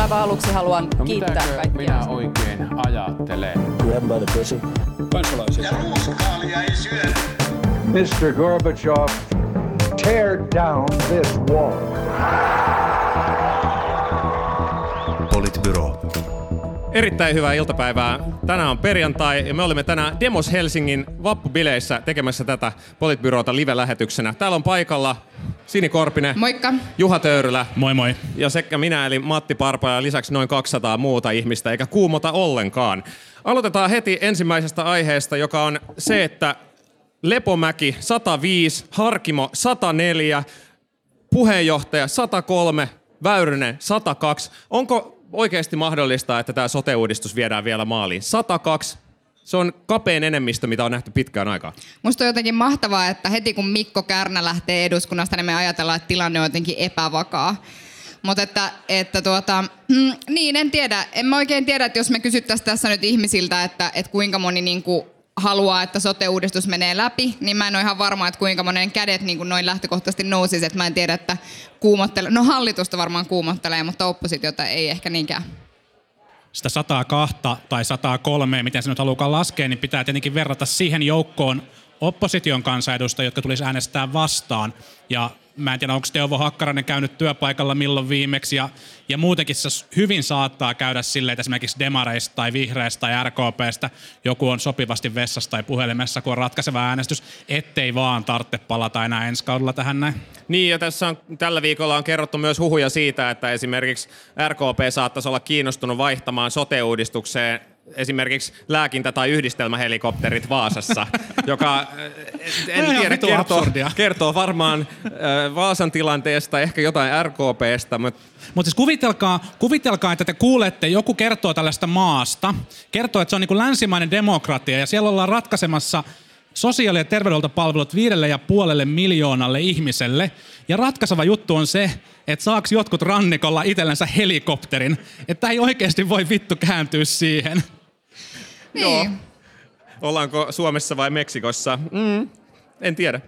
Aivan aluksi haluan No kiittää kaikkia. minä oikein ajattelen? Grab by the pussy. kansalaisia. Ja ruuskaalia ei syödä. Mr. Gorbachev, tear down this wall. Politbyro. Erittäin hyvää iltapäivää. Tänään on perjantai ja me olemme tänään Demos Helsingin vappubileissä tekemässä tätä Politbyroota live-lähetyksenä. Täällä on paikalla Sini Korpinen, Moikka. Juha Töyrylä Moi moi. ja sekä minä eli Matti Parpa ja lisäksi noin 200 muuta ihmistä, eikä kuumota ollenkaan. Aloitetaan heti ensimmäisestä aiheesta, joka on se, että Lepomäki 105, Harkimo 104, puheenjohtaja 103, Väyrynen 102. Onko oikeasti mahdollista, että tämä sote-uudistus viedään vielä maaliin? 102. Se on kapein enemmistö, mitä on nähty pitkään aikaan. Musta on jotenkin mahtavaa, että heti kun Mikko Kärnä lähtee eduskunnasta, niin me ajatellaan, että tilanne on jotenkin epävakaa. Mutta että, että tuota, mm, niin en tiedä. En mä oikein tiedä, että jos me kysyttäisiin tässä nyt ihmisiltä, että, että kuinka moni niinku haluaa, että sote-uudistus menee läpi, niin mä en ole ihan varma, että kuinka monen kädet niin kuin noin lähtökohtaisesti nousisi. Että mä en tiedä, että kuumottele. No hallitusta varmaan kuumottelee, mutta oppositiota ei ehkä niinkään. Sitä 102 tai 103, miten se nyt halukaan laskea, niin pitää tietenkin verrata siihen joukkoon opposition kansanedustajia, jotka tulisi äänestää vastaan. Ja mä en tiedä, onko Teuvo Hakkarainen käynyt työpaikalla milloin viimeksi. Ja, ja muutenkin se hyvin saattaa käydä silleen, että esimerkiksi Demareista tai Vihreistä tai RKPstä joku on sopivasti vessassa tai puhelimessa, kun on ratkaiseva äänestys, ettei vaan tarvitse palata enää ensi kaudella tähän näin. Niin, ja tässä on, tällä viikolla on kerrottu myös huhuja siitä, että esimerkiksi RKP saattaisi olla kiinnostunut vaihtamaan sote-uudistukseen esimerkiksi lääkintä- tai yhdistelmähelikopterit Vaasassa, joka äh, en Ihan tiedä, kertoo, absurdia. kertoo varmaan äh, Vaasan tilanteesta, ehkä jotain RKPstä, mutta Mutta siis kuvitelkaa, kuvitelkaa, että te kuulette, joku kertoo tällaista maasta, kertoo, että se on niin kuin länsimainen demokratia ja siellä ollaan ratkaisemassa sosiaali- ja terveydenhuoltopalvelut viidelle ja puolelle miljoonalle ihmiselle. Ja ratkaiseva juttu on se, että saaks jotkut rannikolla itsellensä helikopterin. Että ei oikeasti voi vittu kääntyä siihen. Niin. Joo. ollaanko Suomessa vai Meksikossa? Mm, en tiedä.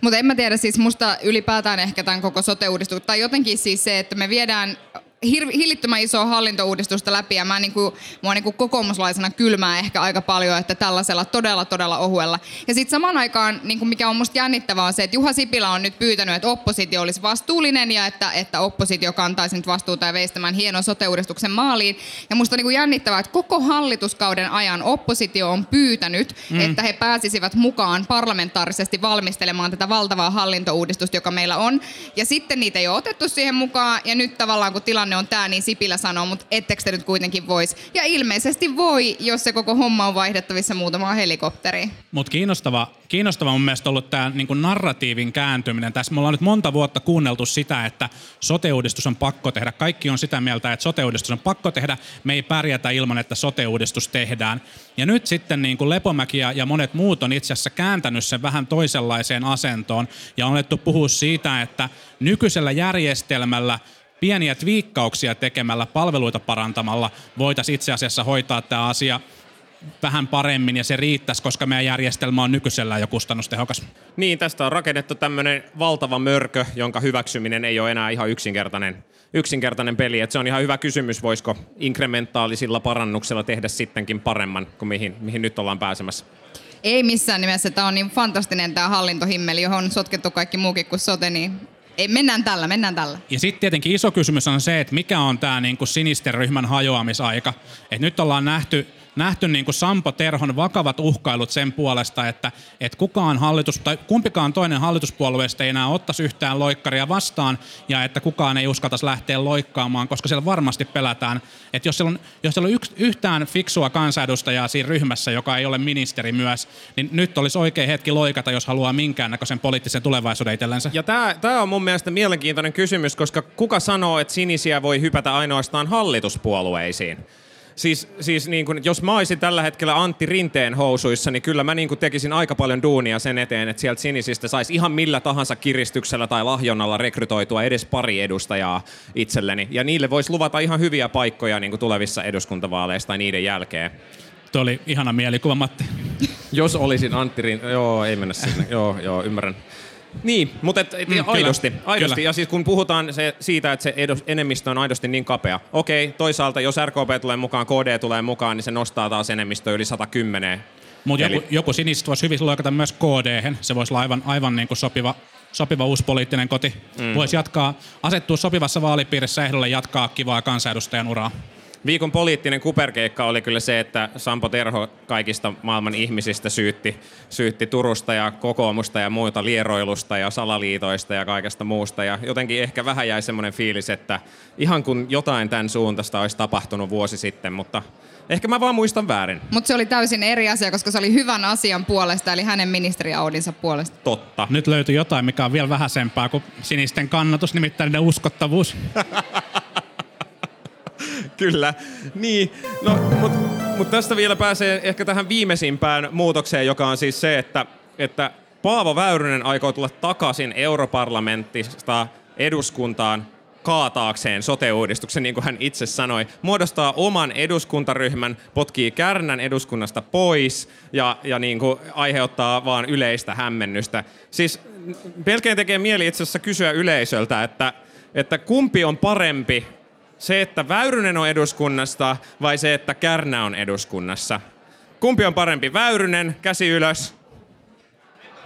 Mutta en mä tiedä, siis musta ylipäätään ehkä tämän koko sote tai jotenkin siis se, että me viedään hir- hillittömän isoa hallintouudistusta läpi ja mä niinku, mua niinku kokoomuslaisena kylmää ehkä aika paljon, että tällaisella todella todella ohuella. Ja sitten samaan aikaan, niinku mikä on musta jännittävää on se, että Juha Sipilä on nyt pyytänyt, että oppositio olisi vastuullinen ja että, että oppositio kantaisi nyt vastuuta ja veisi tämän hienon sote-uudistuksen maaliin. Ja musta on niinku jännittävää, että koko hallituskauden ajan oppositio on pyytänyt, mm. että he pääsisivät mukaan parlamentaarisesti valmistelemaan tätä valtavaa hallintouudistusta, joka meillä on. Ja sitten niitä ei ole otettu siihen mukaan ja nyt tavallaan kun tilanne on tämä, niin Sipilä sanoo, mutta ettekö te nyt kuitenkin vois? Ja ilmeisesti voi, jos se koko homma on vaihdettavissa muutamaan helikopteriin. Mutta kiinnostava, kiinnostava mun mielestä ollut tämä niinku narratiivin kääntyminen. Tässä me ollaan nyt monta vuotta kuunneltu sitä, että sote-uudistus on pakko tehdä. Kaikki on sitä mieltä, että sote-uudistus on pakko tehdä. Me ei pärjätä ilman, että sote-uudistus tehdään. Ja nyt sitten niin kuin Lepomäki ja, ja monet muut on itse asiassa kääntänyt sen vähän toisenlaiseen asentoon. Ja on alettu puhua siitä, että nykyisellä järjestelmällä pieniä twiikkauksia tekemällä, palveluita parantamalla voitaisiin itse asiassa hoitaa tämä asia vähän paremmin ja se riittäisi, koska meidän järjestelmä on nykyisellään jo kustannustehokas. Niin, tästä on rakennettu tämmöinen valtava mörkö, jonka hyväksyminen ei ole enää ihan yksinkertainen, yksinkertainen peli. Et se on ihan hyvä kysymys, voisiko inkrementaalisilla parannuksilla tehdä sittenkin paremman kuin mihin, mihin nyt ollaan pääsemässä. Ei missään nimessä. Tämä on niin fantastinen tämä hallintohimmeli, johon on sotkettu kaikki muukin kuin sote, niin ei, mennään tällä, mennään tällä. Ja sitten tietenkin iso kysymys on se, että mikä on tämä niinku sinisten ryhmän hajoamisaika. Et nyt ollaan nähty, nähty niinku Sampo Terhon vakavat uhkailut sen puolesta, että et kukaan hallitus, tai kumpikaan toinen hallituspuolueesta ei enää ottaisi yhtään loikkaria vastaan, ja että kukaan ei uskaltaisi lähteä loikkaamaan, koska siellä varmasti pelätään, että jos siellä on, jos siellä on yks, yhtään fiksua kansanedustajaa siinä ryhmässä, joka ei ole ministeri myös, niin nyt olisi oikea hetki loikata, jos haluaa minkäännäköisen poliittisen tulevaisuuden itsellensä. Ja tämä on mun mielestä mielenkiintoinen kysymys, koska kuka sanoo, että sinisiä voi hypätä ainoastaan hallituspuolueisiin? Siis, siis niin kun, jos mä olisin tällä hetkellä Antti Rinteen housuissa, niin kyllä mä niin kun tekisin aika paljon duunia sen eteen, että sieltä sinisistä saisi ihan millä tahansa kiristyksellä tai lahjonnalla rekrytoitua edes pari edustajaa itselleni. Ja niille voisi luvata ihan hyviä paikkoja niin tulevissa eduskuntavaaleissa tai niiden jälkeen. Tuo oli ihana mielikuva, Matti. Jos olisin Antti Rinteen, joo, ei mennä sinne, joo, joo, ymmärrän. Niin, mutta et, et, Mm, mm, kyllä, aidosti. aidosti. kyllä. Ja siis kun puhutaan se, siitä, että se edos, enemmistö on aidosti niin kapea. Okei, toisaalta jos RKP tulee mukaan, KD tulee mukaan, niin se nostaa taas enemmistö yli 110. Mutta Eli- joku, joku sinistä voisi hyvin loikata myös KD. Se voisi olla aivan, aivan niin kuin sopiva, sopiva uusi poliittinen koti. Mm. Voisi jatkaa, asettua sopivassa vaalipiirissä ehdolle jatkaa kivaa kansanedustajan uraa. Viikon poliittinen kuperkeikka oli kyllä se, että Sampo Terho kaikista maailman ihmisistä syytti, syytti Turusta ja kokoomusta ja muita lieroilusta ja salaliitoista ja kaikesta muusta. Ja jotenkin ehkä vähän jäi semmoinen fiilis, että ihan kun jotain tämän suuntaista olisi tapahtunut vuosi sitten, mutta ehkä mä vaan muistan väärin. Mutta se oli täysin eri asia, koska se oli hyvän asian puolesta, eli hänen ministeriaudinsa puolesta. Totta. Nyt löytyi jotain, mikä on vielä vähäisempää kuin sinisten kannatus, nimittäin niiden uskottavuus. Kyllä. Niin, no, mutta mut tästä vielä pääsee ehkä tähän viimeisimpään muutokseen, joka on siis se, että, että Paavo Väyrynen aikoo tulla takaisin europarlamentista eduskuntaan kaataakseen sote-uudistuksen, niin kuin hän itse sanoi, muodostaa oman eduskuntaryhmän, potkii Kärnän eduskunnasta pois ja, ja niin kuin aiheuttaa vaan yleistä hämmennystä. Siis melkein tekee mieli itse asiassa kysyä yleisöltä, että, että kumpi on parempi se, että Väyrynen on eduskunnasta vai se, että Kärnä on eduskunnassa? Kumpi on parempi? Väyrynen, käsi ylös.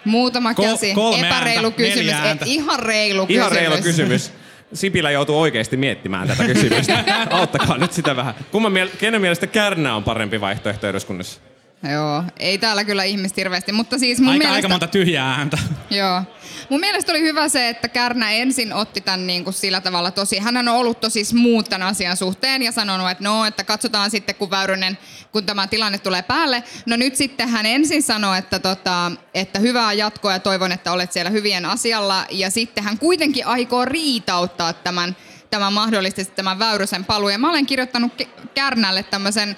Muutama Ko- käsi. kolme Epäreilu ääntä, kysymys. Et, ihan reilu Ihan kysymys. reilu kysymys. Sipilä joutuu oikeasti miettimään tätä kysymystä. Auttakaa nyt sitä vähän. Kumman miel- kenen mielestä Kärnä on parempi vaihtoehto eduskunnassa? Joo, ei täällä kyllä ihmistä hirveästi, mutta siis mun Aika, mielestä... aika monta tyhjää ääntä. Joo. Mun mielestä oli hyvä se, että Kärnä ensin otti tämän niin kuin sillä tavalla tosi. Hän on ollut tosi smooth tämän asian suhteen ja sanonut, että no, että katsotaan sitten, kun Väyrynen, kun tämä tilanne tulee päälle. No nyt sitten hän ensin sanoi, että, tota, että hyvää jatkoa ja toivon, että olet siellä hyvien asialla. Ja sitten hän kuitenkin aikoo riitauttaa tämän, tämän mahdollisesti tämän Väyrysen paluu. Ja mä olen kirjoittanut Kärnälle tämmöisen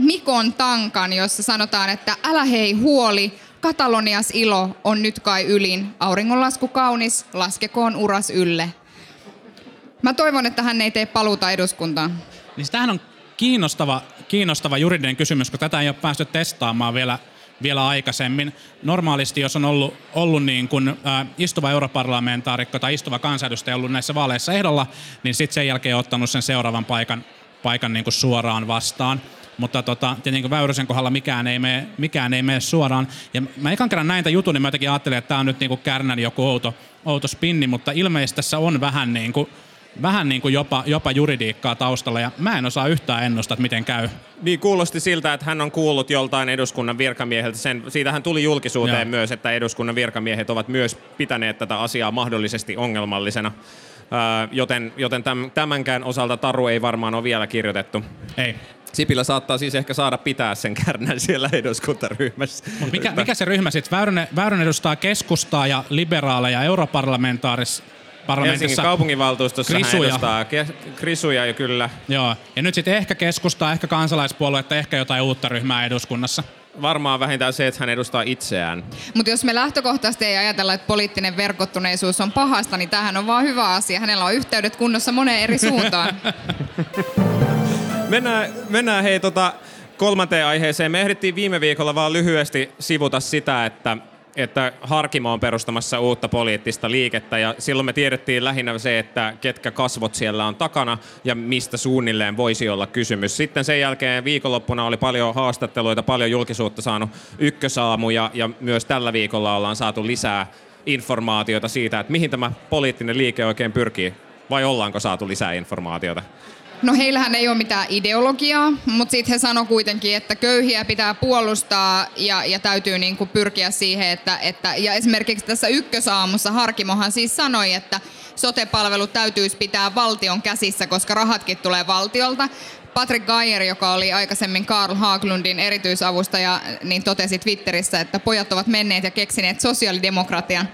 Mikon tankan, jossa sanotaan, että älä hei huoli, Katalonias ilo on nyt kai ylin. Auringonlasku kaunis, laskekoon uras ylle. Mä toivon, että hän ei tee paluuta eduskuntaan. Niin tämähän on kiinnostava, kiinnostava juridinen kysymys, kun tätä ei ole päästy testaamaan vielä, vielä aikaisemmin. Normaalisti, jos on ollut, ollut niin kuin, äh, istuva europarlamentaarikko tai istuva kansanedustaja ollut näissä vaaleissa ehdolla, niin sitten sen jälkeen ottanut sen seuraavan paikan, paikan niin kuin suoraan vastaan. Mutta tota, tietenkin Väyrysen kohdalla mikään ei, mene, mikään ei mene suoraan. Ja mä ekan kerran näin tämän jutun, niin mä jotenkin ajattelin, että tämä on nyt niin kuin Kärnän joku outo, outo spinni, mutta ilmeisesti tässä on vähän niin kuin, vähän niin kuin jopa, jopa juridiikkaa taustalla ja mä en osaa yhtään ennustaa, että miten käy. Niin kuulosti siltä, että hän on kuullut joltain eduskunnan virkamieheltä. Sen, siitähän tuli julkisuuteen Joo. myös, että eduskunnan virkamiehet ovat myös pitäneet tätä asiaa mahdollisesti ongelmallisena. Öö, joten joten täm, tämänkään osalta Taru ei varmaan ole vielä kirjoitettu. Ei. Sipilä saattaa siis ehkä saada pitää sen kärnän siellä eduskuntaryhmässä. Mut mikä, mikä se ryhmä sitten? Väyrynen, Väyrynen edustaa keskustaa ja liberaaleja europarlamentaaris Helsingin kaupunginvaltuustossa hän Krisuja. edustaa ke- krisuja jo kyllä. Joo. Ja nyt sitten ehkä keskustaa, ehkä kansalaispuoluetta, ehkä jotain uutta ryhmää eduskunnassa. Varmaan vähintään se, että hän edustaa itseään. Mutta jos me lähtökohtaisesti ei ajatella, että poliittinen verkottuneisuus on pahasta, niin tämähän on vaan hyvä asia. Hänellä on yhteydet kunnossa moneen eri suuntaan. Mennään, mennään hei tota kolmanteen aiheeseen. Me ehdittiin viime viikolla vaan lyhyesti sivuta sitä, että että Harkimo on perustamassa uutta poliittista liikettä ja silloin me tiedettiin lähinnä se, että ketkä kasvot siellä on takana ja mistä suunnilleen voisi olla kysymys. Sitten sen jälkeen viikonloppuna oli paljon haastatteluita, paljon julkisuutta saanut ykkösaamu ja, ja myös tällä viikolla ollaan saatu lisää informaatiota siitä, että mihin tämä poliittinen liike oikein pyrkii. Vai ollaanko saatu lisää informaatiota? No heillähän ei ole mitään ideologiaa, mutta sitten he sanoi kuitenkin, että köyhiä pitää puolustaa ja, ja täytyy niinku pyrkiä siihen, että, että... Ja esimerkiksi tässä ykkösaamussa Harkimohan siis sanoi, että sote-palvelut täytyisi pitää valtion käsissä, koska rahatkin tulee valtiolta. Patrick Geyer, joka oli aikaisemmin Karl Haglundin erityisavustaja, niin totesi Twitterissä, että pojat ovat menneet ja keksineet sosiaalidemokratian.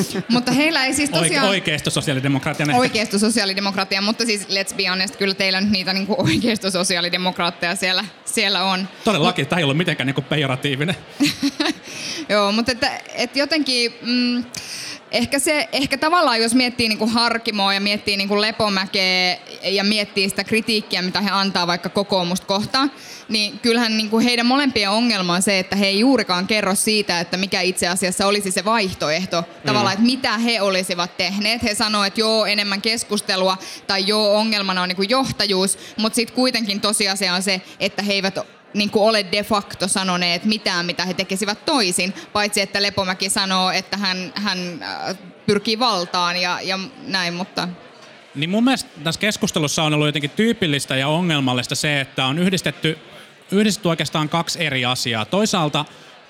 Mutta heillä ei siis tosiaan... Oike- oikeisto sosiaalidemokratian ehkä. Oikeisto-sosiaalidemokratia, mutta siis let's be honest, kyllä teillä nyt niitä niinku oikeisto-sosiaalidemokraatteja siellä, siellä on. Todellakin, tämä ei ollut mitenkään niinku pejoratiivinen. Joo, mutta että, että jotenkin... Mm, ehkä, se, ehkä tavallaan, jos miettii niin kuin Harkimoa ja miettii niin kuin Lepomäkeä ja miettii sitä kritiikkiä, mitä he antaa vaikka kokoomusta kohtaan, niin kyllähän niin kuin heidän molempien ongelma on se, että he ei juurikaan kerro siitä, että mikä itse asiassa olisi se vaihtoehto. Tavallaan, että mitä he olisivat tehneet. He sanoivat, että joo, enemmän keskustelua tai joo, ongelmana on niin kuin johtajuus, mutta sitten kuitenkin tosiasia on se, että he eivät niin kuin ole de facto sanoneet mitään, mitä he tekisivät toisin, paitsi että Lepomäki sanoo, että hän, hän äh, pyrkii valtaan ja, ja näin, mutta... Niin mun mielestä tässä keskustelussa on ollut jotenkin tyypillistä ja ongelmallista se, että on yhdistetty, yhdistetty oikeastaan kaksi eri asiaa. Toisaalta,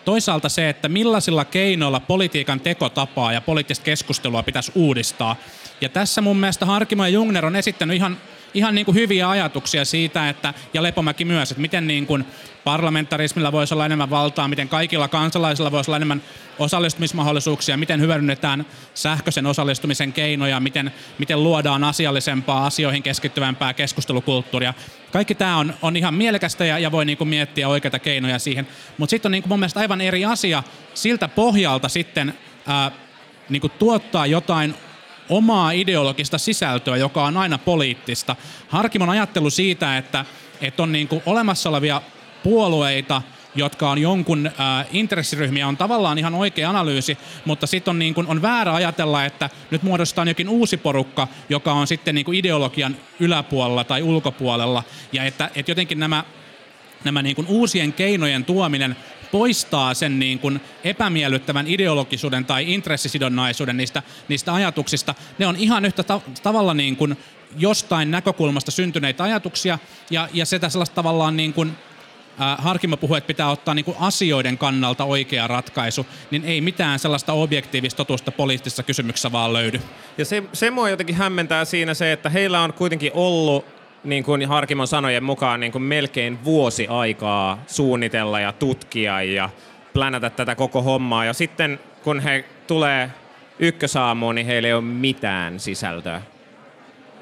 toisaalta se, että millaisilla keinoilla politiikan tekotapaa ja poliittista keskustelua pitäisi uudistaa. Ja tässä mun mielestä Harkimo ja Jungner on esittänyt ihan ihan niin kuin hyviä ajatuksia siitä, että, ja Lepomäki myös, että miten niin kuin parlamentarismilla voisi olla enemmän valtaa, miten kaikilla kansalaisilla voisi olla enemmän osallistumismahdollisuuksia, miten hyödynnetään sähköisen osallistumisen keinoja, miten, miten luodaan asiallisempaa, asioihin keskittyvämpää keskustelukulttuuria. Kaikki tämä on, on ihan mielekästä ja, ja voi niin kuin miettiä oikeita keinoja siihen. Mutta sitten on niin kuin mun mielestä aivan eri asia siltä pohjalta sitten ää, niin kuin tuottaa jotain omaa ideologista sisältöä, joka on aina poliittista. Harkimon ajattelu siitä, että, että on niin kuin olemassa olevia puolueita, jotka on jonkun äh, intressiryhmiä, on tavallaan ihan oikea analyysi, mutta sitten on, niin on väärä ajatella, että nyt muodostetaan jokin uusi porukka, joka on sitten niin ideologian yläpuolella tai ulkopuolella, ja että, että jotenkin nämä nämä niin kuin uusien keinojen tuominen poistaa sen niin kuin epämiellyttävän ideologisuuden tai intressisidonnaisuuden niistä, niistä ajatuksista. Ne on ihan yhtä ta- tavalla niin kuin jostain näkökulmasta syntyneitä ajatuksia ja, ja sitä sellaista tavallaan niin kuin, Harkimo puhuu, että pitää ottaa niin kuin asioiden kannalta oikea ratkaisu, niin ei mitään sellaista objektiivista totuutta poliittisessa kysymyksessä vaan löydy. Ja se, se mua jotenkin hämmentää siinä se, että heillä on kuitenkin ollut niin kuin Harkimon sanojen mukaan niin kuin melkein vuosi aikaa suunnitella ja tutkia ja plänätä tätä koko hommaa. Ja sitten kun he tulee ykkösaamuun, niin heillä ei ole mitään sisältöä.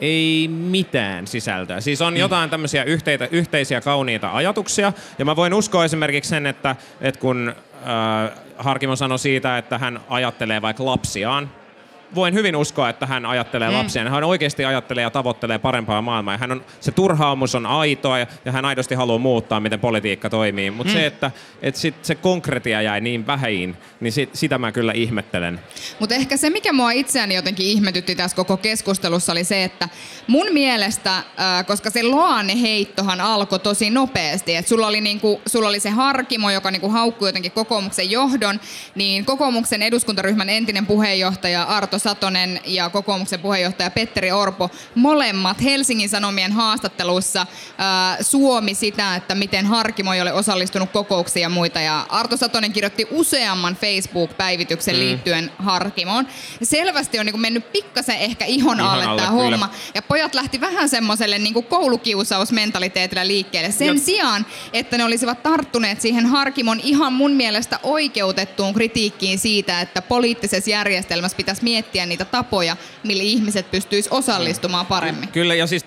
Ei mitään sisältöä. Siis on mm. jotain tämmöisiä yhteitä, yhteisiä kauniita ajatuksia. Ja mä voin uskoa esimerkiksi sen, että, että kun äh, Harkimo sanoi siitä, että hän ajattelee vaikka lapsiaan, voin hyvin uskoa, että hän ajattelee mm. lapsia. Hän oikeasti ajattelee ja tavoittelee parempaa maailmaa. Ja hän on, se turhaamus on aitoa ja, ja hän aidosti haluaa muuttaa, miten politiikka toimii. Mutta mm. se, että, että sit se konkretia jäi niin vähin, niin sit, sitä mä kyllä ihmettelen. Mutta ehkä se, mikä mua itseäni jotenkin ihmetytti tässä koko keskustelussa, oli se, että mun mielestä, äh, koska se heittohan alkoi tosi nopeasti, että sulla oli, niinku, sulla oli se Harkimo, joka niinku haukkui jotenkin kokoomuksen johdon, niin kokoomuksen eduskuntaryhmän entinen puheenjohtaja Arto Satonen ja kokoomuksen puheenjohtaja Petteri Orpo molemmat Helsingin Sanomien haastattelussa ää, suomi sitä, että miten Harkimo ei ole osallistunut kokouksiin ja muita. Ja Arto Satonen kirjoitti useamman Facebook-päivityksen mm. liittyen Harkimoon. Ja selvästi on niin mennyt pikkasen ehkä ihon Ihan alle, alle tämä homma. Ja pojat lähti vähän semmoiselle niin koulukiusausmentaliteetillä liikkeelle. Sen Jot. sijaan, että ne olisivat tarttuneet siihen Harkimon ihan mun mielestä oikeutettuun kritiikkiin siitä, että poliittisessa järjestelmässä pitäisi miettiä, miettiä niitä tapoja, millä ihmiset pystyis osallistumaan paremmin. Kyllä, ja siis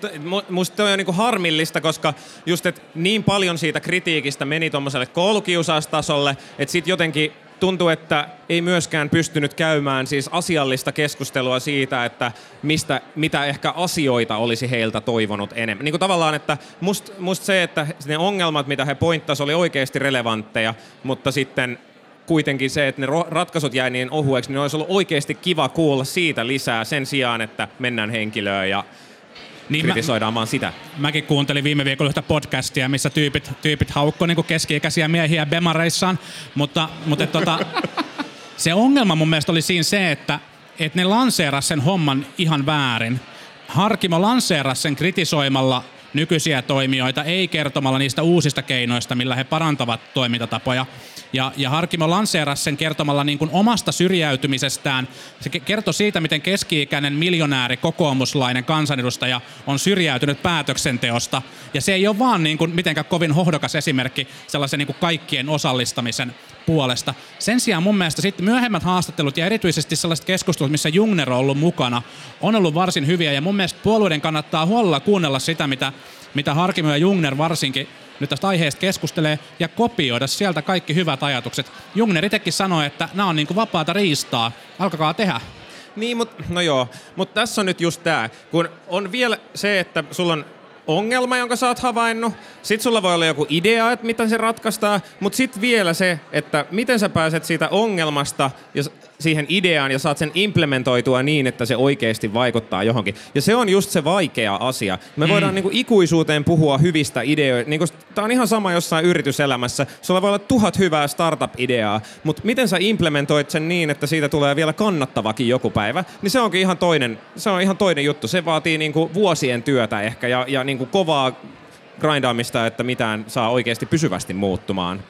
musta toi on niinku harmillista, koska just, että niin paljon siitä kritiikistä meni tuommoiselle koulukiusaustasolle, että sitten jotenkin tuntuu, että ei myöskään pystynyt käymään siis asiallista keskustelua siitä, että mistä, mitä ehkä asioita olisi heiltä toivonut enemmän. Niin kuin tavallaan, että musta must se, että ne ongelmat, mitä he pointtasivat, oli oikeasti relevantteja, mutta sitten kuitenkin se, että ne ratkaisut jäi niin ohueksi, niin olisi ollut oikeasti kiva kuulla siitä lisää sen sijaan, että mennään henkilöön ja niin kritisoidaan mä, vaan sitä. Mäkin kuuntelin viime viikolla yhtä podcastia, missä tyypit, tyypit haukkoi niin keski-ikäisiä miehiä bemareissaan, mutta, mutta tota, se ongelma mun mielestä oli siinä se, että, että ne lanseerasi sen homman ihan väärin. Harkimo lanseerasi sen kritisoimalla nykyisiä toimijoita, ei kertomalla niistä uusista keinoista, millä he parantavat toimintatapoja. Ja, ja Harkimo lanseerasi sen kertomalla niin kuin omasta syrjäytymisestään. Se kertoi siitä, miten keski-ikäinen miljonääri kokoomuslainen kansanedustaja on syrjäytynyt päätöksenteosta. Ja se ei ole vaan niin kuin mitenkään kovin hohdokas esimerkki sellaisen niin kuin kaikkien osallistamisen puolesta. Sen sijaan mun mielestä sitten myöhemmät haastattelut ja erityisesti sellaiset keskustelut, missä Jungner on ollut mukana, on ollut varsin hyviä. Ja mun mielestä puolueiden kannattaa huolella kuunnella sitä, mitä, mitä Harkimo ja Jungner varsinkin nyt tästä aiheesta keskustelee ja kopioida sieltä kaikki hyvät ajatukset. Jungner itsekin sanoi, että nämä on niin kuin vapaata riistaa. Alkakaa tehdä. Niin, mutta no joo. Mutta tässä on nyt just tää, kun on vielä se, että sulla on ongelma, jonka sä oot havainnut. Sitten sulla voi olla joku idea, että miten se ratkaistaan. Mutta sitten vielä se, että miten sä pääset siitä ongelmasta ja siihen ideaan ja saat sen implementoitua niin, että se oikeasti vaikuttaa johonkin. Ja se on just se vaikea asia. Me voidaan niinku ikuisuuteen puhua hyvistä ideoista. Niinku, Tämä on ihan sama jossain yrityselämässä. Sulla voi olla tuhat hyvää startup-ideaa, mutta miten sä implementoit sen niin, että siitä tulee vielä kannattavakin joku päivä, niin se onkin ihan toinen, se on ihan toinen juttu. Se vaatii niinku vuosien työtä ehkä ja, ja niinku kovaa grindaamista, että mitään saa oikeasti pysyvästi muuttumaan.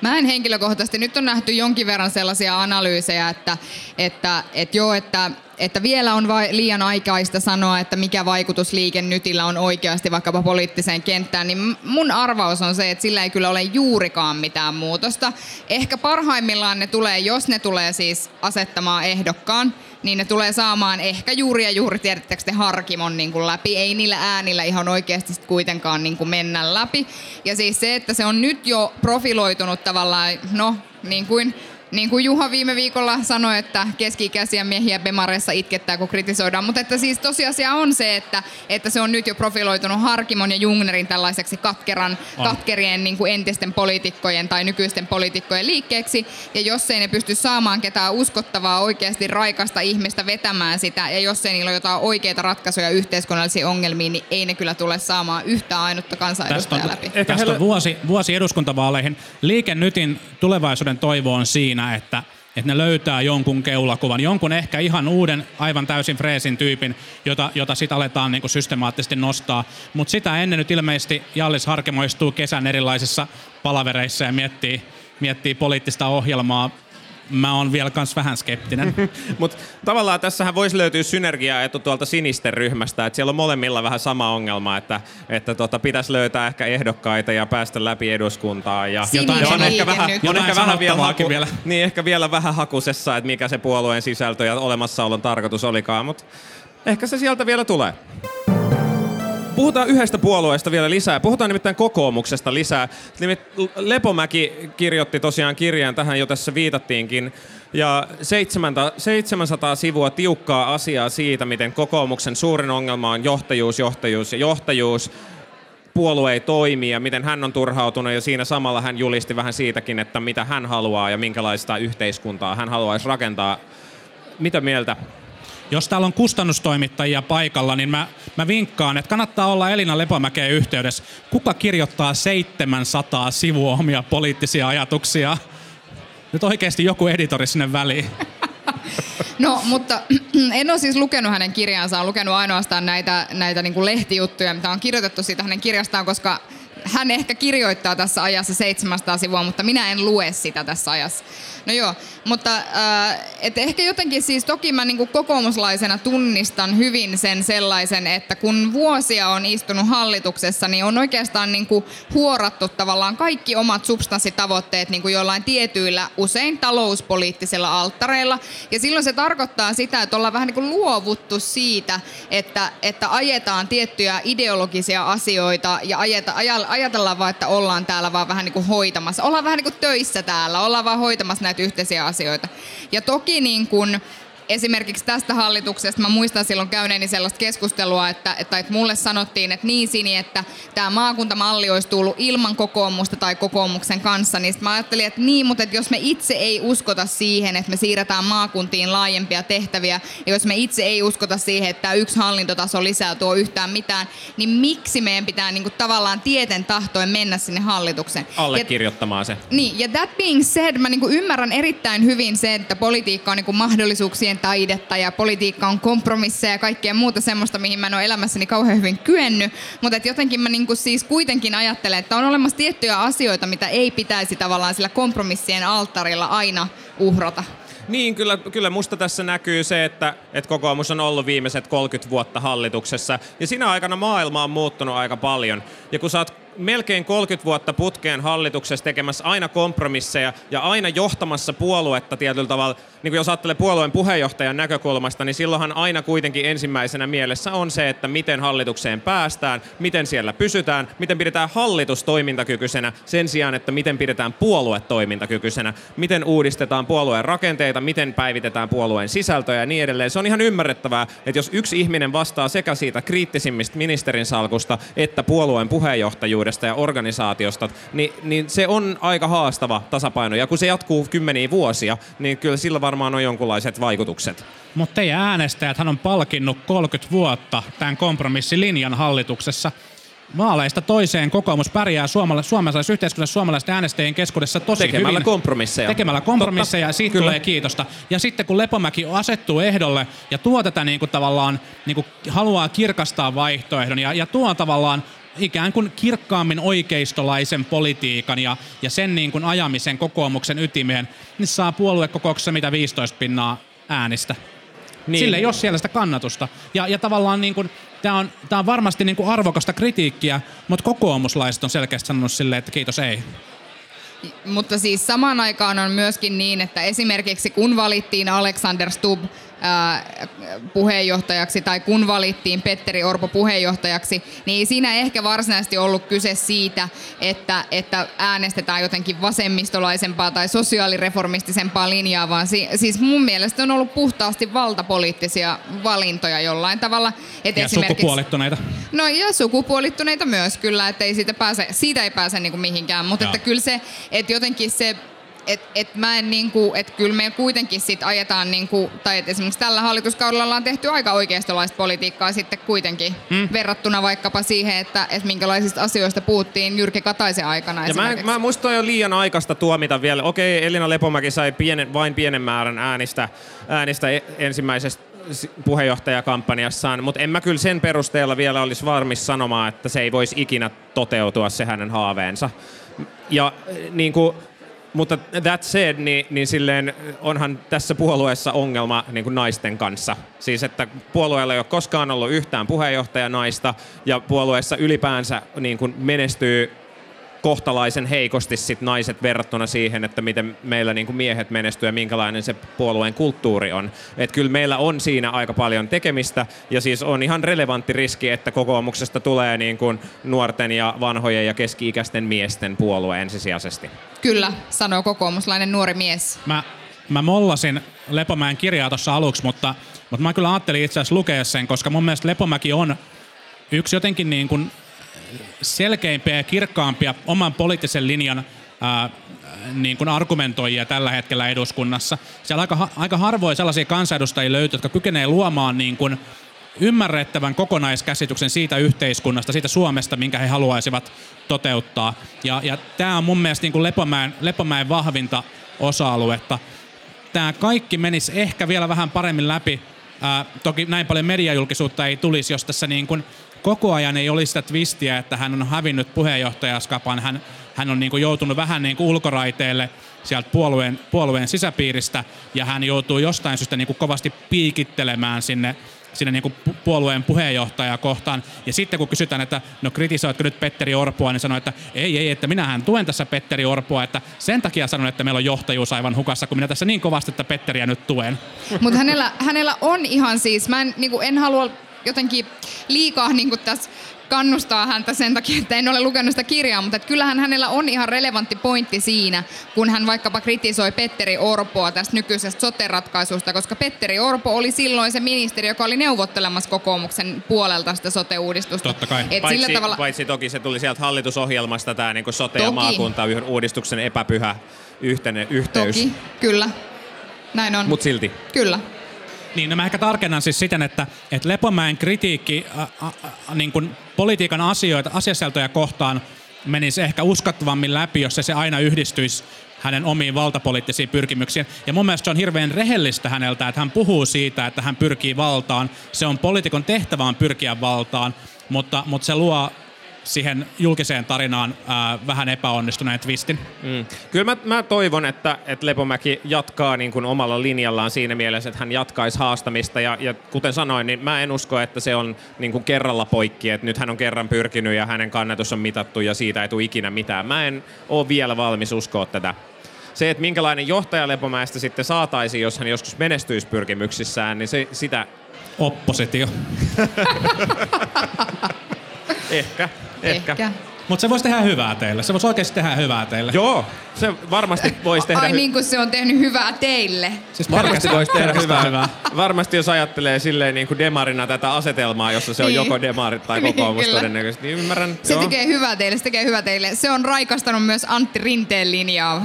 Mä en henkilökohtaisesti, nyt on nähty jonkin verran sellaisia analyysejä, että, että, että joo, että, että vielä on vai, liian aikaista sanoa, että mikä vaikutus liikennytillä on oikeasti vaikkapa poliittiseen kenttään, niin mun arvaus on se, että sillä ei kyllä ole juurikaan mitään muutosta. Ehkä parhaimmillaan ne tulee, jos ne tulee siis asettamaan ehdokkaan, niin ne tulee saamaan ehkä juuri ja juuri, tiedättekö te, harkimon niin kuin läpi. Ei niillä äänillä ihan oikeasti kuitenkaan niin kuin mennä läpi. Ja siis se, että se on nyt jo profiloitunut tavallaan, no niin kuin niin kuin Juha viime viikolla sanoi, että keski-ikäisiä miehiä Bemareissa itkettää, kun kritisoidaan. Mutta että siis tosiasia on se, että, että se on nyt jo profiloitunut Harkimon ja Jungnerin tällaiseksi katkeran, katkerien niin kuin entisten poliitikkojen tai nykyisten poliitikkojen liikkeeksi. Ja jos ei ne pysty saamaan ketään uskottavaa, oikeasti raikasta ihmistä vetämään sitä, ja jos ei niillä ole jotain oikeita ratkaisuja yhteiskunnallisiin ongelmiin, niin ei ne kyllä tule saamaan yhtä ainutta kansanedustajaa läpi. Ehkä tästä on vuosi, vuosi eduskuntavaaleihin. Liike Nytin tulevaisuuden toivo on siinä, että, että ne löytää jonkun keulakuvan, jonkun ehkä ihan uuden, aivan täysin freesin tyypin, jota, jota sitten aletaan niin systemaattisesti nostaa. Mutta sitä ennen nyt ilmeisesti Jallis Harkimo istuu kesän erilaisissa palavereissa ja miettii, miettii poliittista ohjelmaa. Mä oon vielä kans vähän skeptinen. Mutta tavallaan tässähän voisi löytyä synergiaa etu tuolta sinisten ryhmästä, että siellä on molemmilla vähän sama ongelma, että, että tota, pitäisi löytää ehkä ehdokkaita ja päästä läpi eduskuntaan. Ja, Sininen ja on ehkä vähän, on Jotain ehkä vähän vielä, haku, vielä. Niin, ehkä vielä vähän hakusessa, että mikä se puolueen sisältö ja olemassaolon tarkoitus olikaan, mutta ehkä se sieltä vielä tulee. Puhutaan yhdestä puolueesta vielä lisää. Puhutaan nimittäin kokoomuksesta lisää. Lepomäki kirjoitti tosiaan kirjan, tähän jo tässä viitattiinkin. Ja 700, 700 sivua tiukkaa asiaa siitä, miten kokoomuksen suurin ongelma on johtajuus, johtajuus ja johtajuus. Puolue ei toimi ja miten hän on turhautunut ja siinä samalla hän julisti vähän siitäkin, että mitä hän haluaa ja minkälaista yhteiskuntaa hän haluaisi rakentaa. Mitä mieltä? Jos täällä on kustannustoimittajia paikalla, niin mä, mä vinkkaan, että kannattaa olla Elina Lepomäkeen yhteydessä. Kuka kirjoittaa 700 sivua omia poliittisia ajatuksia? Nyt oikeasti joku editori sinne väliin. No, mutta en ole siis lukenut hänen kirjaansa, olen lukenut ainoastaan näitä, näitä niin lehtijuttuja, mitä on kirjoitettu siitä hänen kirjastaan, koska hän ehkä kirjoittaa tässä ajassa 700 sivua, mutta minä en lue sitä tässä ajassa. No joo, mutta äh, et ehkä jotenkin siis toki mä niin kokoomuslaisena tunnistan hyvin sen sellaisen, että kun vuosia on istunut hallituksessa, niin on oikeastaan niin huorattu tavallaan kaikki omat substanssitavoitteet niin jollain tietyillä, usein talouspoliittisilla alttareilla. Ja silloin se tarkoittaa sitä, että ollaan vähän niin luovuttu siitä, että, että ajetaan tiettyjä ideologisia asioita ja ajeta, aja- ajatellaan vaan, että ollaan täällä vaan vähän niin hoitamassa. Ollaan vähän niin töissä täällä, ollaan vaan hoitamassa näitä yhteisiä asioita. Ja toki niin kuin, esimerkiksi tästä hallituksesta mä muistan silloin käyneeni sellaista keskustelua, että, että, että mulle sanottiin, että niin Sini, että tämä maakuntamalli olisi tullut ilman kokoomusta tai kokoomuksen kanssa, niin mä ajattelin, että niin, mutta että jos me itse ei uskota siihen, että me siirretään maakuntiin laajempia tehtäviä, ja jos me itse ei uskota siihen, että tämä yksi hallintotaso lisää tuo yhtään mitään, niin miksi meidän pitää niinku tavallaan tieten tahtoen mennä sinne hallitukseen? Ja- Allekirjoittamaan se. niin, ja that being said, mä niinku ymmärrän erittäin hyvin se, että politiikka on niinku mahdollisuuksien taidetta ja politiikka on kompromisseja ja kaikkea muuta semmoista, mihin mä en ole elämässäni kauhean hyvin kyennyt. Mutta jotenkin mä niinku siis kuitenkin ajattelen, että on olemassa tiettyjä asioita, mitä ei pitäisi tavallaan sillä kompromissien alttarilla aina uhrata. Niin, kyllä, kyllä musta tässä näkyy se, että, että kokoomus on ollut viimeiset 30 vuotta hallituksessa. Ja siinä aikana maailma on muuttunut aika paljon. Ja kun sä oot melkein 30 vuotta putkeen hallituksessa tekemässä aina kompromisseja ja aina johtamassa puoluetta tietyllä tavalla, niin kuin jos ajattelee puolueen puheenjohtajan näkökulmasta, niin silloinhan aina kuitenkin ensimmäisenä mielessä on se, että miten hallitukseen päästään, miten siellä pysytään, miten pidetään hallitus toimintakykyisenä sen sijaan, että miten pidetään puolue toimintakykyisenä, miten uudistetaan puolueen rakenteita, miten päivitetään puolueen sisältöjä ja niin edelleen. Se on ihan ymmärrettävää, että jos yksi ihminen vastaa sekä siitä kriittisimmistä ministerin salkusta että puolueen puheenjohtajuudesta ja organisaatiosta, niin, niin se on aika haastava tasapaino. Ja kun se jatkuu kymmeniä vuosia, niin kyllä sillä varmaan on jonkunlaiset vaikutukset. Mutta teidän äänestäjät hän on palkinnut 30 vuotta tämän kompromissilinjan hallituksessa. Vaaleista toiseen kokoomus pärjää suomala- suomalaisessa yhteiskunnassa suomalaisten äänestäjien keskuudessa tosi Tekemällä hyvin. kompromisseja. Tekemällä kompromisseja ja siitä Kyllä. tulee kiitosta. Ja sitten kun Lepomäki asettuu ehdolle ja tuo tätä niin kuin tavallaan, niin kuin haluaa kirkastaa vaihtoehdon ja, ja tuo tavallaan ikään kuin kirkkaammin oikeistolaisen politiikan ja, ja sen niin kuin ajamisen kokoomuksen ytimeen, niin saa puoluekokouksessa mitä 15 pinnaa äänistä. Niin. Sille ei ole siellä sitä kannatusta. Ja, ja tavallaan niin kuin, tämä on, tää on varmasti niin kuin arvokasta kritiikkiä, mutta kokoomuslaiset on selkeästi sanonut silleen, että kiitos ei. Mutta siis samaan aikaan on myöskin niin, että esimerkiksi kun valittiin Alexander Stubb puheenjohtajaksi tai kun valittiin Petteri Orpo puheenjohtajaksi, niin ei siinä ehkä varsinaisesti ollut kyse siitä, että, että äänestetään jotenkin vasemmistolaisempaa tai sosiaalireformistisempaa linjaa, vaan si, siis mun mielestä on ollut puhtaasti valtapoliittisia valintoja jollain tavalla. Et Ja sukupuolittuneita. No ja sukupuolittuneita myös kyllä, että ei siitä, pääse, siitä ei pääse niinku mihinkään, mutta että kyllä se, että jotenkin se et, et mä en niinku, et kyllä me kuitenkin sit ajetaan niinku, tai et esimerkiksi tällä hallituskaudella ollaan tehty aika oikeistolaista politiikkaa sitten kuitenkin mm. verrattuna vaikkapa siihen, että et minkälaisista asioista puhuttiin Jyrki Kataisen aikana Ja mä, mä musta on liian aikaista tuomita vielä. Okei, Elina Lepomäki sai pienen, vain pienen määrän äänistä, äänistä e- ensimmäisestä puheenjohtajakampanjassaan, mutta en mä kyllä sen perusteella vielä olisi varmis sanomaan, että se ei voisi ikinä toteutua se hänen haaveensa. Ja eh, niin kuin, mutta that said, niin, niin silleen onhan tässä puolueessa ongelma niin kuin naisten kanssa. Siis että puolueella ei ole koskaan ollut yhtään puheenjohtajanaista ja puolueessa ylipäänsä niin kuin menestyy kohtalaisen heikosti sit naiset verrattuna siihen, että miten meillä niin kuin miehet menestyy ja minkälainen se puolueen kulttuuri on. Et kyllä meillä on siinä aika paljon tekemistä ja siis on ihan relevantti riski, että kokoomuksesta tulee niin kuin nuorten ja vanhojen ja keski-ikäisten miesten puolue ensisijaisesti. Kyllä, sanoo kokoomuslainen nuori mies. Mä, mä mollasin Lepomäen kirjaa tuossa aluksi, mutta, mutta mä kyllä ajattelin itse asiassa lukea sen, koska mun mielestä Lepomäki on yksi jotenkin niin kuin selkeimpiä ja kirkkaampia oman poliittisen linjan ää, niin kuin argumentoijia tällä hetkellä eduskunnassa. Siellä aika, aika harvoin sellaisia kansanedustajia löytyy, jotka kykenevät luomaan niin kuin ymmärrettävän kokonaiskäsityksen siitä yhteiskunnasta, siitä Suomesta, minkä he haluaisivat toteuttaa. Ja, ja tämä on mun mielestä niin kuin Lepomäen, Lepomäen vahvinta osa-aluetta. Tämä kaikki menisi ehkä vielä vähän paremmin läpi. Ää, toki näin paljon mediajulkisuutta ei tulisi, jos tässä niin kuin koko ajan ei olisi sitä twistiä, että hän on hävinnyt puheenjohtajaskapan. Hän, hän on niin kuin joutunut vähän niin kuin ulkoraiteelle sieltä puolueen, puolueen sisäpiiristä ja hän joutuu jostain syystä niin kuin kovasti piikittelemään sinne sinne niin kuin pu- puolueen puheenjohtajaa kohtaan. Ja sitten kun kysytään, että no kritisoitko nyt Petteri Orpoa, niin sanoi, että ei, ei, että minähän tuen tässä Petteri Orpoa, että sen takia sanon, että meillä on johtajuus aivan hukassa, kun minä tässä niin kovasti, että Petteriä nyt tuen. Mutta hänellä, hänellä on ihan siis, mä en, niinku, en halua jotenkin liikaa niinku tässä kannustaa häntä sen takia, että en ole lukenut sitä kirjaa, mutta että kyllähän hänellä on ihan relevantti pointti siinä, kun hän vaikkapa kritisoi Petteri Orpoa tästä nykyisestä sote-ratkaisusta, koska Petteri Orpo oli silloin se ministeri, joka oli neuvottelemassa kokoomuksen puolelta sitä sote-uudistusta. Totta kai. Et Paitsi, sillä tavalla, paitsi toki se tuli sieltä hallitusohjelmasta tämä niin sote- ja maakunta-uudistuksen epäpyhä yhtene, yhteys. toki, kyllä. Näin on. Mutta silti. Kyllä. Niin, no mä ehkä tarkennan siis siten, että, että Lepomäen kritiikki ä, ä, niin kuin politiikan asioita, asiasältöjä kohtaan menisi ehkä uskottavammin läpi, jos se, se aina yhdistyisi hänen omiin valtapoliittisiin pyrkimyksiin. Ja mun mielestä se on hirveän rehellistä häneltä, että hän puhuu siitä, että hän pyrkii valtaan. Se on poliitikon tehtävä on pyrkiä valtaan, mutta, mutta se luo siihen julkiseen tarinaan ää, vähän epäonnistuneen twistin. Mm. Kyllä mä, mä toivon, että, että Lepomäki jatkaa niin kuin omalla linjallaan siinä mielessä, että hän jatkaisi haastamista. Ja, ja kuten sanoin, niin mä en usko, että se on niin kuin kerralla poikki. Että nyt hän on kerran pyrkinyt ja hänen kannatus on mitattu ja siitä ei tule ikinä mitään. Mä en ole vielä valmis uskoa tätä. Se, että minkälainen johtaja Lepomäestä sitten saataisiin, jos hän joskus menestyisi pyrkimyksissään, niin se, sitä Oppositio. ehkä, ehkä. Ehkä. Mutta se voisi tehdä hyvää teille. Se voisi oikeasti tehdä hyvää teille. Joo, se varmasti voisi tehdä Ai hy- niin kuin se on tehnyt hyvää teille. Siis Varmasti voisi tehdä pelkästään hyvää. Varmasti jos ajattelee silleen niin kuin demarina tätä asetelmaa, jossa se on Niin. joko demarit tai Niin, kokoomus kyllä. todennäköisesti, niin ymmärrän. Se joo. tekee hyvää teille, se tekee hyvää teille. Se on raikastanut myös Antti Rinteen linjaa.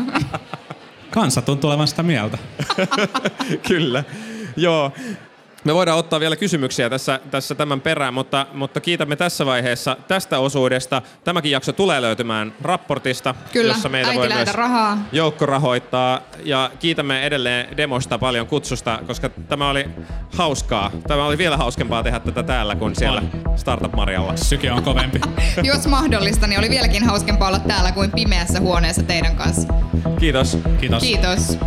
Kansa tuntuu olevan sitä mieltä. Kyllä, joo. Me voidaan ottaa vielä kysymyksiä tässä, tässä tämän perään, mutta, mutta kiitämme tässä vaiheessa tästä osuudesta. Tämäkin jakso tulee löytymään raportista, Kyllä, jossa meitä voi myös rahaa. joukko rahoittaa. Ja kiitämme edelleen demosta paljon kutsusta, koska tämä oli hauskaa. Tämä oli vielä hauskempaa tehdä tätä täällä kuin siellä Startup Marjalla. Syke on kovempi. Jos mahdollista, niin oli vieläkin hauskempaa olla täällä kuin pimeässä huoneessa teidän kanssa. Kiitos. Kiitos. Kiitos.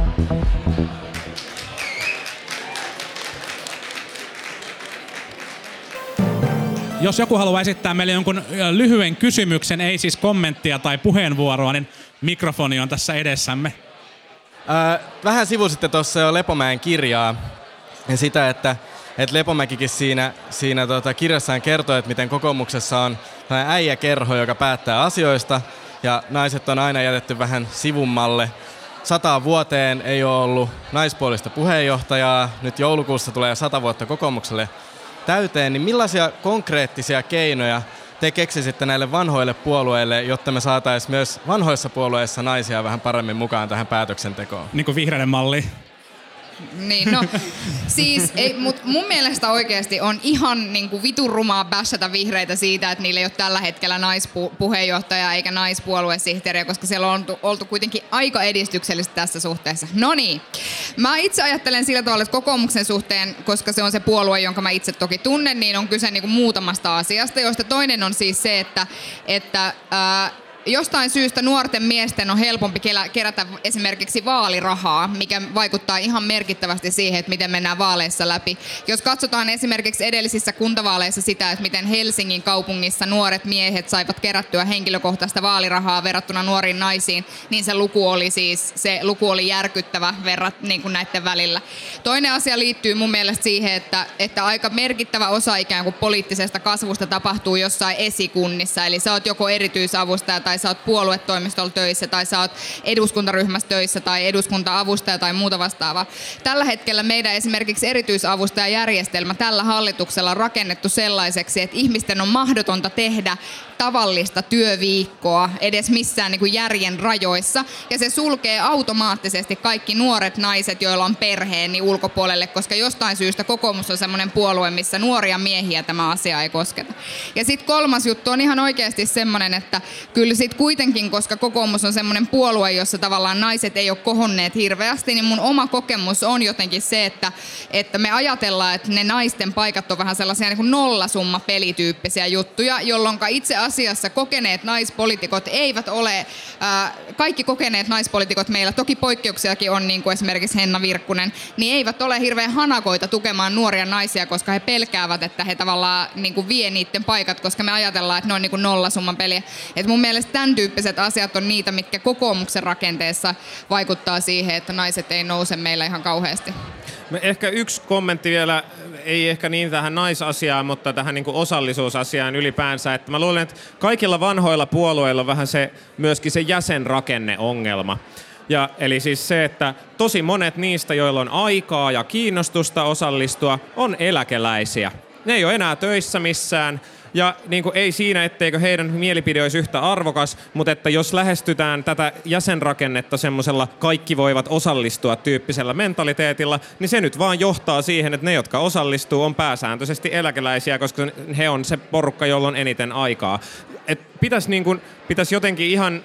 Jos joku haluaa esittää meille jonkun lyhyen kysymyksen, ei siis kommenttia tai puheenvuoroa, niin mikrofoni on tässä edessämme. Ää, vähän sivusitte tuossa jo Lepomäen kirjaa ja sitä, että, että Lepomäkikin siinä, siinä tota kirjassaan kertoo, että miten kokoomuksessa on äijäkerho, joka päättää asioista ja naiset on aina jätetty vähän sivummalle. Sataan vuoteen ei ole ollut naispuolista puheenjohtajaa, nyt joulukuussa tulee sata vuotta kokoomukselle täyteen, niin millaisia konkreettisia keinoja te keksisitte näille vanhoille puolueille, jotta me saataisiin myös vanhoissa puolueissa naisia vähän paremmin mukaan tähän päätöksentekoon? Niin kuin vihreiden malli. Niin, no, siis ei, mut mun mielestä oikeasti on ihan niin kuin vitun rumaa bashata vihreitä siitä, että niillä ei ole tällä hetkellä naispuheenjohtajaa eikä naispuoluesihteeriä, koska siellä on oltu, kuitenkin aika edistyksellistä tässä suhteessa. No niin, mä itse ajattelen sillä tavalla, että kokoomuksen suhteen, koska se on se puolue, jonka mä itse toki tunnen, niin on kyse niin kuin muutamasta asiasta, joista toinen on siis se, että, että ää, jostain syystä nuorten miesten on helpompi kerätä esimerkiksi vaalirahaa, mikä vaikuttaa ihan merkittävästi siihen, että miten mennään vaaleissa läpi. Jos katsotaan esimerkiksi edellisissä kuntavaaleissa sitä, että miten Helsingin kaupungissa nuoret miehet saivat kerättyä henkilökohtaista vaalirahaa verrattuna nuoriin naisiin, niin se luku oli siis, se luku oli järkyttävä verrat niin kuin näiden välillä. Toinen asia liittyy mun mielestä siihen, että, että aika merkittävä osa ikään kuin poliittisesta kasvusta tapahtuu jossain esikunnissa, eli sä oot joko erityisavustaja tai sä oot puoluetoimistolla töissä tai sä oot eduskuntaryhmässä töissä tai eduskunta-avustaja tai muuta vastaavaa. Tällä hetkellä meidän esimerkiksi erityisavustajajärjestelmä tällä hallituksella on rakennettu sellaiseksi, että ihmisten on mahdotonta tehdä tavallista työviikkoa edes missään niin kuin järjen rajoissa. Ja se sulkee automaattisesti kaikki nuoret naiset, joilla on perheen, niin ulkopuolelle, koska jostain syystä kokoomus on semmoinen puolue, missä nuoria miehiä tämä asia ei kosketa. Ja sitten kolmas juttu on ihan oikeasti semmoinen, että kyllä sitten kuitenkin, koska kokoomus on semmoinen puolue, jossa tavallaan naiset ei ole kohonneet hirveästi, niin mun oma kokemus on jotenkin se, että, että me ajatellaan, että ne naisten paikat on vähän sellaisia niin kuin nollasumma pelityyppisiä juttuja, jolloin itse asiassa kokeneet naispolitiikot eivät ole, ää, kaikki kokeneet naispolitiikot meillä, toki poikkeuksiakin on niin kuin esimerkiksi Henna Virkkunen, niin eivät ole hirveän hanakoita tukemaan nuoria naisia, koska he pelkäävät, että he tavallaan niin kuin vie niiden paikat, koska me ajatellaan, että ne on niin kuin nollasumman peliä. Et mun mielestä tämän tyyppiset asiat on niitä, mitkä kokoomuksen rakenteessa vaikuttaa siihen, että naiset ei nouse meillä ihan kauheasti. Ehkä yksi kommentti vielä, ei ehkä niin tähän naisasiaan, mutta tähän niin kuin osallisuusasiaan ylipäänsä. Että mä luulen, että kaikilla vanhoilla puolueilla on vähän se, myöskin se jäsenrakenneongelma. Ja, eli siis se, että tosi monet niistä, joilla on aikaa ja kiinnostusta osallistua, on eläkeläisiä. Ne ei ole enää töissä missään. Ja niin kuin, ei siinä, etteikö heidän mielipide olisi yhtä arvokas, mutta että jos lähestytään tätä jäsenrakennetta semmoisella kaikki voivat osallistua tyyppisellä mentaliteetilla, niin se nyt vaan johtaa siihen, että ne, jotka osallistuu, on pääsääntöisesti eläkeläisiä, koska he on se porukka, jolla on eniten aikaa. Et pitäisi niin kuin, pitäisi jotenkin ihan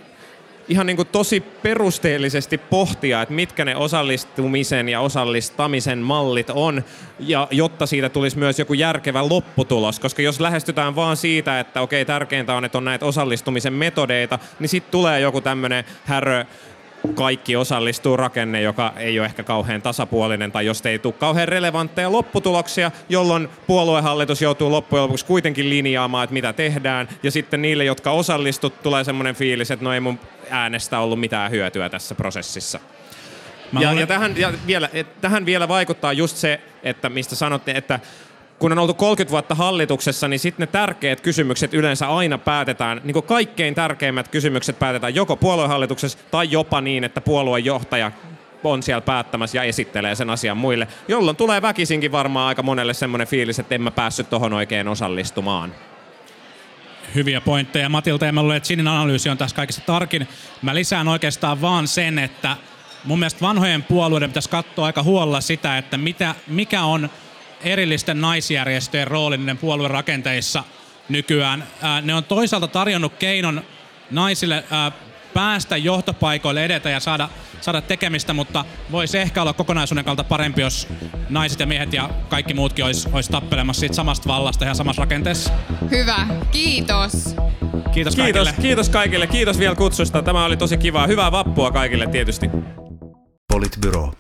ihan niin kuin tosi perusteellisesti pohtia, että mitkä ne osallistumisen ja osallistamisen mallit on, ja jotta siitä tulisi myös joku järkevä lopputulos. Koska jos lähestytään vaan siitä, että okei, tärkeintä on, että on näitä osallistumisen metodeita, niin sitten tulee joku tämmöinen härö, kaikki osallistuu rakenne, joka ei ole ehkä kauhean tasapuolinen, tai jos ei tule kauhean relevantteja lopputuloksia, jolloin puoluehallitus joutuu loppujen lopuksi kuitenkin linjaamaan, että mitä tehdään, ja sitten niille, jotka osallistut, tulee semmoinen fiilis, että no ei mun äänestä ollut mitään hyötyä tässä prosessissa. Mä Ja, olen- ja, tähän, ja vielä, et, tähän vielä vaikuttaa just se, että mistä sanotte, että kun on oltu 30 vuotta hallituksessa, niin sitten ne tärkeät kysymykset yleensä aina päätetään, niin kuin kaikkein tärkeimmät kysymykset päätetään joko puoluehallituksessa tai jopa niin, että puoluejohtaja on siellä päättämässä ja esittelee sen asian muille, jolloin tulee väkisinkin varmaan aika monelle semmoinen fiilis, että en mä päässyt tohon oikein osallistumaan. hyviä pointteja Matilta ja mä luulen, että Sinin analyysi on tässä kaikista tarkin. Mä lisään oikeastaan vaan sen, että mun mielestä vanhojen puolueiden pitäisi katsoa aika huolella sitä, että mitä, mikä on erillisten naisjärjestöjen rooli niiden puoluerakenteissa nykyään. Ää, ne on toisaalta tarjonnut keinon naisille ää, päästä johtopaikoille edetä ja saada, saada tekemistä, mutta voisi ehkä olla kokonaisuuden kannalta parempi, jos naiset ja miehet ja kaikki muutkin olisi, olisi tappelemassa siitä samasta vallasta ja samassa rakenteessa. Hyvä, kiitos. Kiitos, Kiitos, kaikille. kiitos kaikille, kiitos vielä kutsusta. Tämä oli tosi kivaa. Hyvää vappua kaikille tietysti. Politbyro.